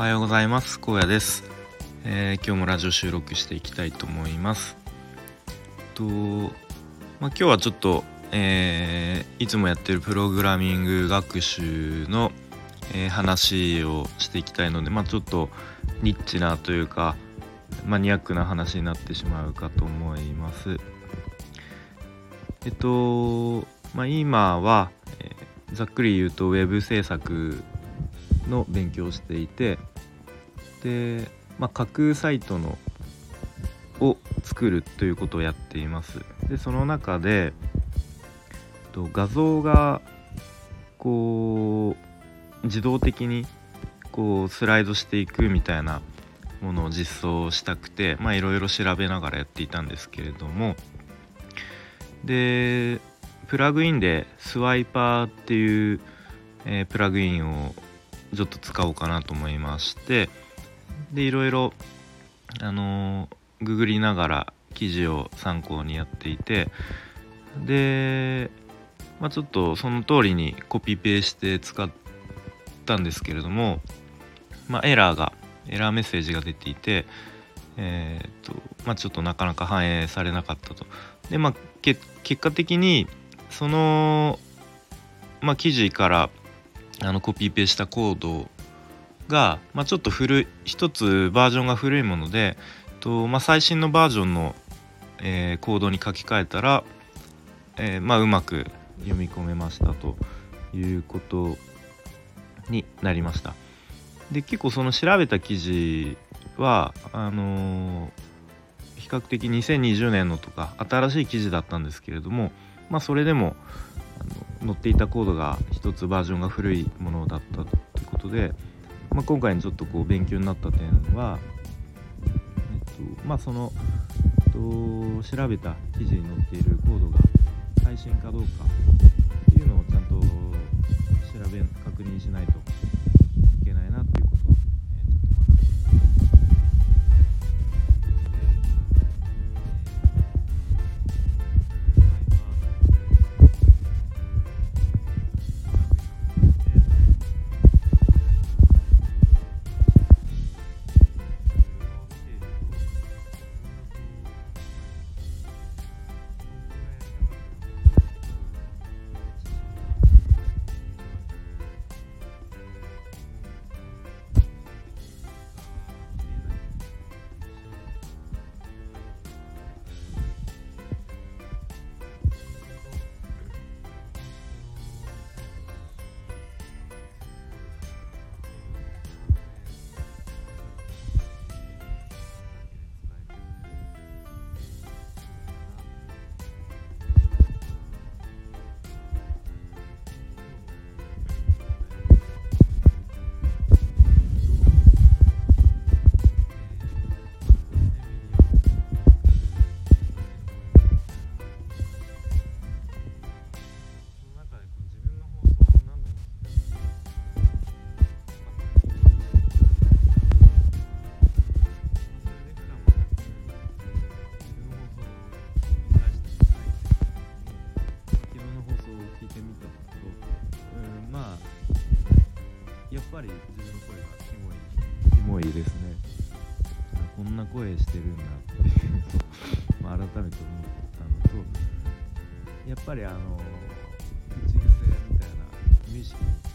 はようございます。荒野です、えー、今日もラジオ収録していきたいと思います。と、まあ、今日はちょっと、えー、いつもやってるプログラミング学習の、えー、話をしていきたいので、まあ、ちょっとニッチなというかマニアックな話になってしまうかと思います。えっと、まあ、今は、えざっくり言うとウェブ制作の勉強をしていてで、まあ、架空サイトのを作るということをやっています。でその中でと画像がこう自動的にこうスライドしていくみたいなものを実装したくていろいろ調べながらやっていたんですけれども。でプラグインでスワイパーっていう、えー、プラグインをちょっと使おうかなと思いましてでいろいろあの、ググりながら記事を参考にやっていてで、まあ、ちょっとその通りにコピペして使ったんですけれども、まあ、エラーがエラーメッセージが出ていてえー、っとまあ、ちょっとなかなか反映されなかったと。でまあ結果的にその、まあ、記事からあのコピペしたコードが、まあ、ちょっと古い一つバージョンが古いものでと、まあ、最新のバージョンの、えー、コードに書き換えたら、えー、まあ、うまく読み込めましたということになりました。で結構その調べた記事はあのー、比較的2020年のとか新しい記事だったんですけれどもまあそれでも載っていたコードが一つバージョンが古いものだったということで、まあ、今回ちょっとこう勉強になった点は、えっとまあ、その、えっと、調べた記事に載っているコードが配信かどうかっていうのをちゃんと調べ確認しないと。ぱり自分の声がキモいキモいですねこんな声してるんだっていうまあ、改めて思ったのとやっぱりあの口癖みたいな無意識に